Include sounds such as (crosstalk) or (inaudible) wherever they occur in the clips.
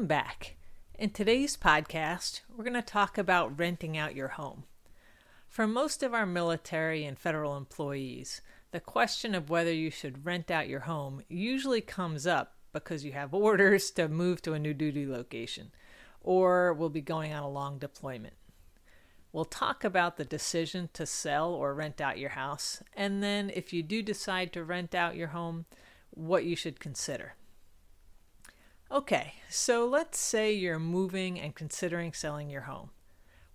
Welcome back. In today's podcast, we're going to talk about renting out your home. For most of our military and federal employees, the question of whether you should rent out your home usually comes up because you have (laughs) orders to move to a new duty location or will be going on a long deployment. We'll talk about the decision to sell or rent out your house, and then if you do decide to rent out your home, what you should consider. Okay, so let's say you're moving and considering selling your home.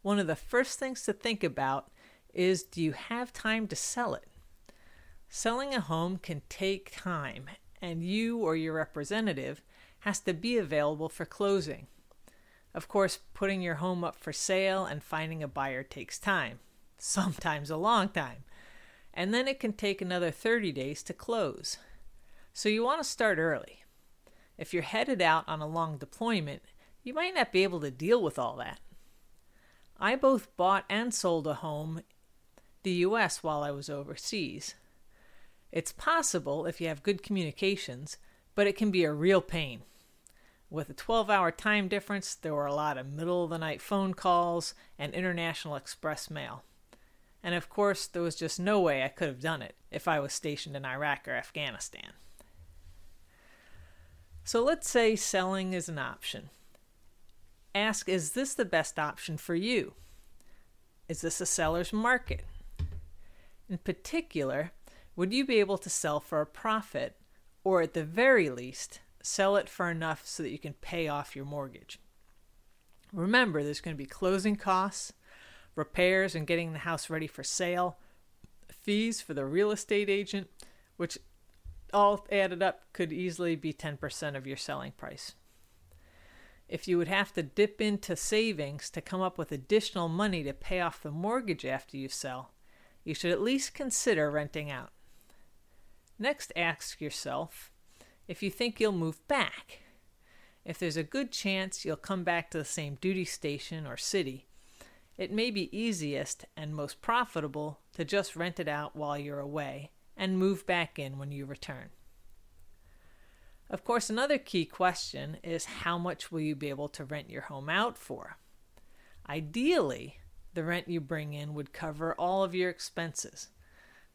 One of the first things to think about is do you have time to sell it? Selling a home can take time, and you or your representative has to be available for closing. Of course, putting your home up for sale and finding a buyer takes time, (laughs) sometimes a long time, and then it can take another 30 days to close. So you want to start early. If you're headed out on a long deployment, you might not be able to deal with all that. I both bought and sold a home the US while I was overseas. It's possible if you have good communications, but it can be a real pain. With a 12 hour time difference, there were a lot of middle of the night phone calls and international express mail. And of course, there was just no way I could have done it if I was stationed in Iraq or Afghanistan. So let's say selling is an option. Ask Is this the best option for you? Is this a seller's market? In particular, would you be able to sell for a profit, or at the very least, sell it for enough so that you can pay off your mortgage? Remember, there's going to be closing costs, repairs and getting the house ready for sale, fees for the real estate agent, which all added up could easily be 10% of your selling price. If you would have to dip into savings to come up with additional money to pay off the mortgage after you sell, you should at least consider renting out. Next, ask yourself if you think you'll move back. If there's a good chance you'll come back to the same duty station or city, it may be easiest and most profitable to just rent it out while you're away and move back in when you return. Of course, another key question is how much will you be able to rent your home out for? Ideally, the rent you bring in would cover all of your expenses.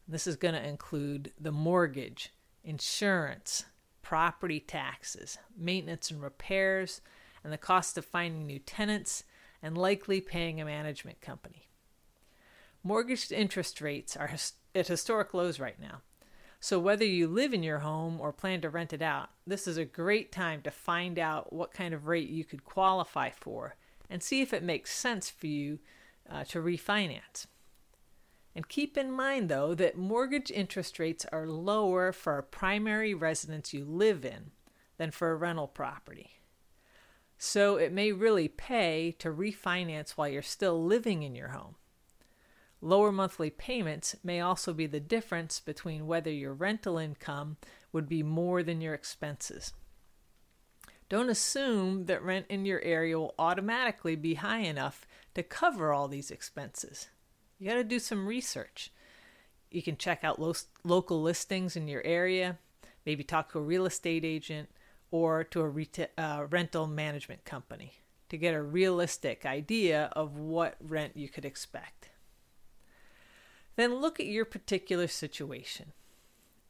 This is going to include the mortgage, insurance, property taxes, maintenance and repairs, and the cost of finding new tenants, and likely paying a management company. Mortgage interest rates are at historic lows right now. So, whether you live in your home or plan to rent it out, this is a great time to find out what kind of rate you could qualify for and see if it makes sense for you uh, to refinance. And keep in mind, though, that mortgage interest rates are lower for a primary residence you live in than for a rental property. So, it may really pay to refinance while you're still living in your home. Lower monthly payments may also be the difference between whether your rental income would be more than your expenses. Don't assume that rent in your area will automatically be high enough to cover all these expenses. You got to do some research. You can check out lo- local listings in your area, maybe talk to a real estate agent or to a reta- uh, rental management company to get a realistic idea of what rent you could expect. Then look at your particular situation.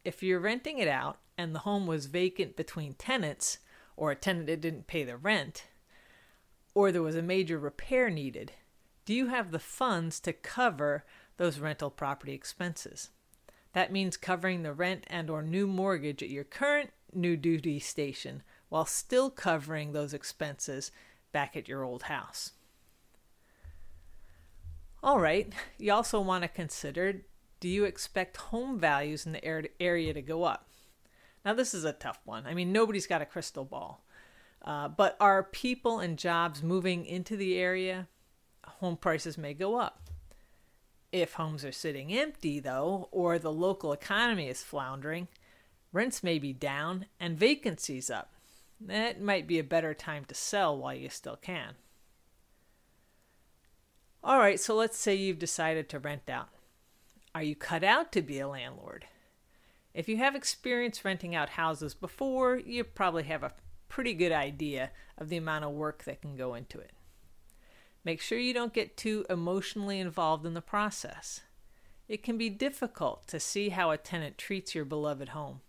If you're renting it out and the home was vacant between tenants, or a tenant that didn't pay the rent, or there was a major repair needed, do you have the funds to cover those rental property expenses? That means covering the rent and or new mortgage at your current new duty station while still covering those expenses back at your old house. All right, (laughs) you also want to consider do you expect home values in the area to go up? Now, this is a tough one. I mean, nobody's got a crystal ball. Uh, but are people and jobs moving into the area? Home prices may go up. If homes are sitting empty, though, or the local economy is floundering, rents may be down and vacancies up. That might be a better time to sell while you still can. All right, so let's say you've decided to rent out. Are you cut out to be a landlord? If you have experience renting out houses before, you probably have a pretty good idea of the amount of work that can go into it. Make sure you don't get too emotionally involved in the process. It can be difficult to see how a tenant treats your beloved home,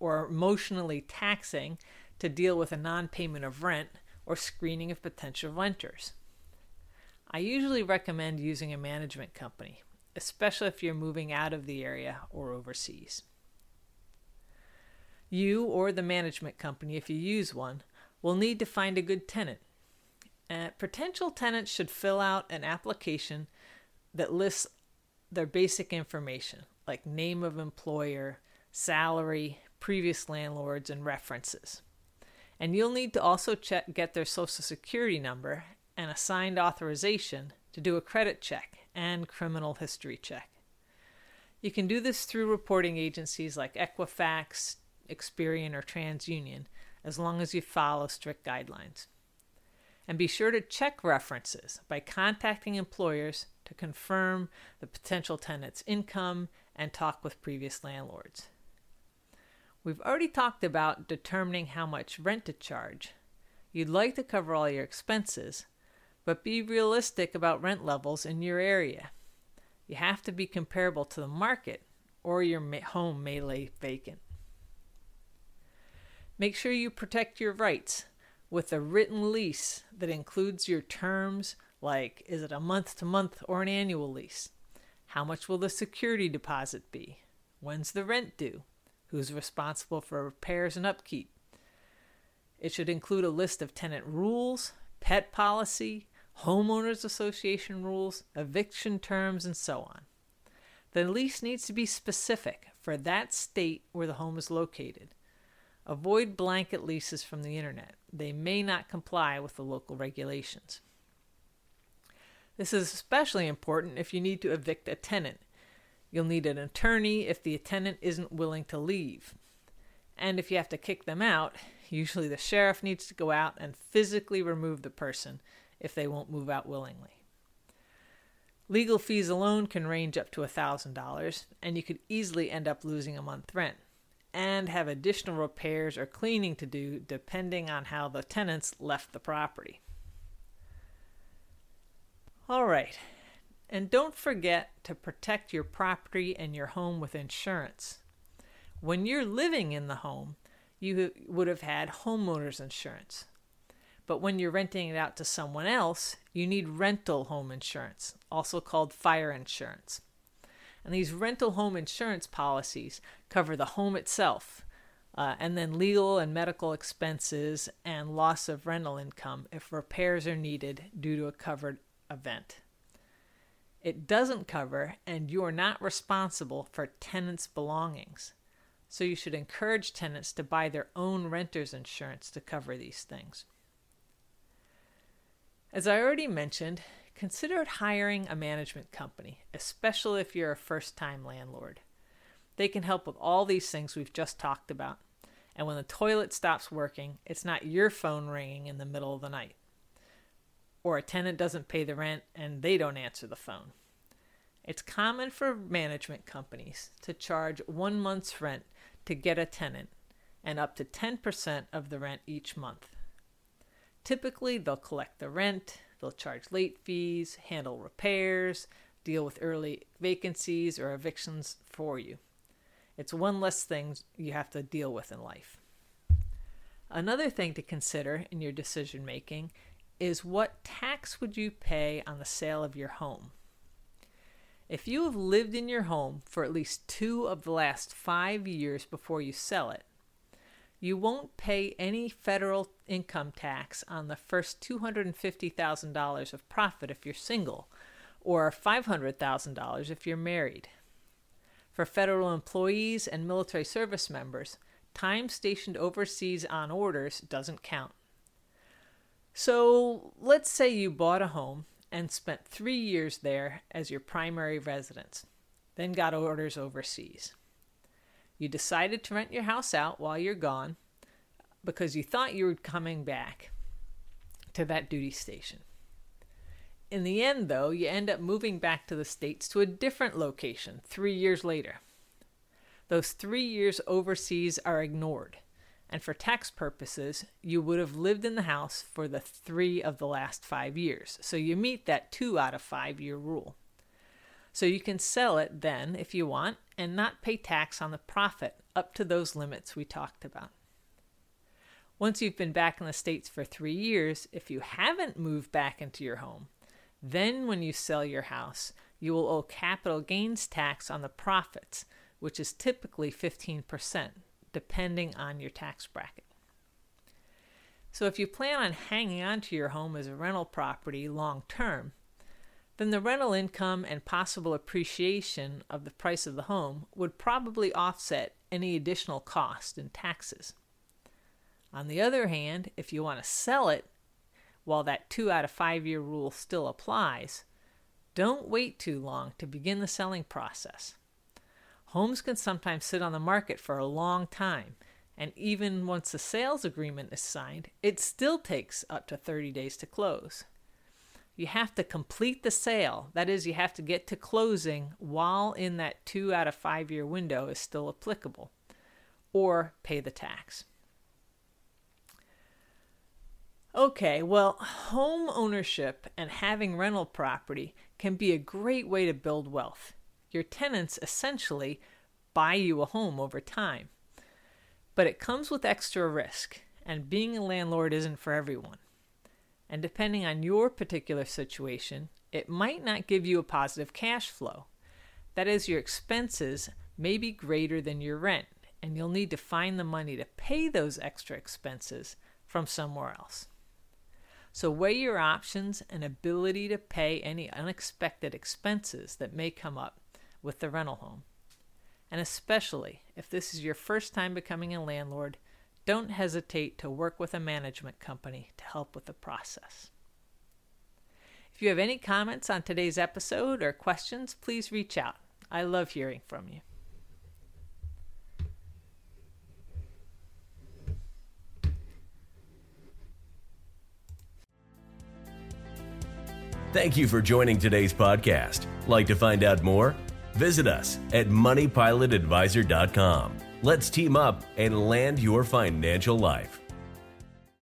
or emotionally taxing to deal with a non payment of rent or screening of potential renters. I usually recommend using a management company especially if you're moving out of the area or overseas. You or the management company, if you use one, will need to find a good tenant. Uh, potential tenants should fill out an application that lists their basic information, like name of employer, salary, previous landlords, and references. And you'll need to also check get their social security number and a signed authorization to do a credit check and criminal history check. You can do this through reporting agencies like Equifax, Experian, or TransUnion, as long as you follow strict guidelines. And be sure to check references by contacting employers to confirm the potential tenant's income and talk with previous landlords. We've already talked about determining how much rent to charge. You'd like to cover all your expenses, but be realistic about rent levels in your area. You have to be comparable to the market, or your home may lay vacant. Make sure you protect your rights with a written lease that includes your terms like is it a month to month or an annual lease? How much will the security deposit be? When's the rent due? Who's responsible for repairs and upkeep? It should include a list of tenant rules, pet policy, homeowners association rules, eviction terms, and so on. The lease needs to be specific for that state where the home is located. Avoid blanket leases from the internet. They may not comply with the local regulations. This is especially important if you need to evict a tenant. You'll need an attorney if the tenant isn't willing to leave. And if you have to kick them out, usually the sheriff needs to go out and physically remove the person if they won't move out willingly. Legal fees alone can range up to $1,000, and you could easily end up losing a month rent and have additional repairs or cleaning to do depending on how the tenants left the property. All right, and don't forget to protect your property and your home with insurance. When you're living in the home, you would have had homeowners insurance. But when you're renting it out to someone else, you need rental home insurance, also called fire insurance. And these rental home insurance policies cover the home itself, uh, and then legal and medical expenses and loss of rental income if repairs are needed due to a covered event. It doesn't cover, and you are not responsible for tenants' belongings. So you should encourage tenants to buy their own renter's insurance to cover these things. As I already mentioned, consider hiring a management company, especially if you're a first time landlord. They can help with all these things we've just talked about. And when the toilet stops working, it's not your phone ringing in the middle of the night. Or a tenant doesn't pay the rent and they don't answer the phone. It's common for management companies to charge one month's rent to get a tenant and up to 10% of the rent each month. Typically, they'll collect the rent, they'll charge late fees, handle repairs, deal with early vacancies or evictions for you. It's one less thing you have to deal with in life. Another thing to consider in your decision making is what tax would you pay on the sale of your home? If you have lived in your home for at least two of the last five years before you sell it, you won't pay any federal income tax on the first $250,000 of profit if you're single, or $500,000 if you're married. For federal employees and military service members, time stationed overseas on orders doesn't count. So let's say you bought a home and spent three years there as your primary residence, then got orders overseas. You decided to rent your house out while you're gone because you thought you were coming back to that duty station. In the end, though, you end up moving back to the States to a different location three years later. Those three years overseas are ignored, and for tax purposes, you would have lived in the house for the three of the last five years. So you meet that two out of five year rule. So you can sell it then if you want and not pay tax on the profit up to those limits we talked about. Once you've been back in the States for three years, if you haven't moved back into your home, then when you sell your house, you will owe capital gains tax on the profits which is typically 15%, depending on your tax bracket. So, if you plan on hanging on to your home as a rental property long term, then the rental income and possible appreciation of the price of the home would probably offset any additional cost and taxes. On the other hand, if you want to sell it while that two out of five year rule still applies, don't wait too long to begin the selling process. Homes can sometimes sit on the market for a long time, and even once a sales agreement is signed, it still takes up to 30 days to close. You have to complete the sale, that is, you have to get to closing while in that two out of five year window is still applicable, or pay the tax. Okay, well, home ownership and having rental property can be a great way to build wealth. Your tenants essentially buy you a home over time. But it comes with extra risk, and being a landlord isn't for everyone. And depending on your particular situation, it might not give you a positive cash flow. That is, your expenses may be greater than your rent, and you'll need to find the money to pay those extra expenses from somewhere else. So weigh your options and ability to pay any unexpected expenses that may come up with the rental home. And especially if this is your first time becoming a landlord, don't hesitate to work with a management company to help with the process. If you have any comments on today's episode or questions, please reach out. I love hearing from you. Thank you for joining today's podcast. Like to find out more? Visit us at moneypilotadvisor.com. Let's team up and land your financial life.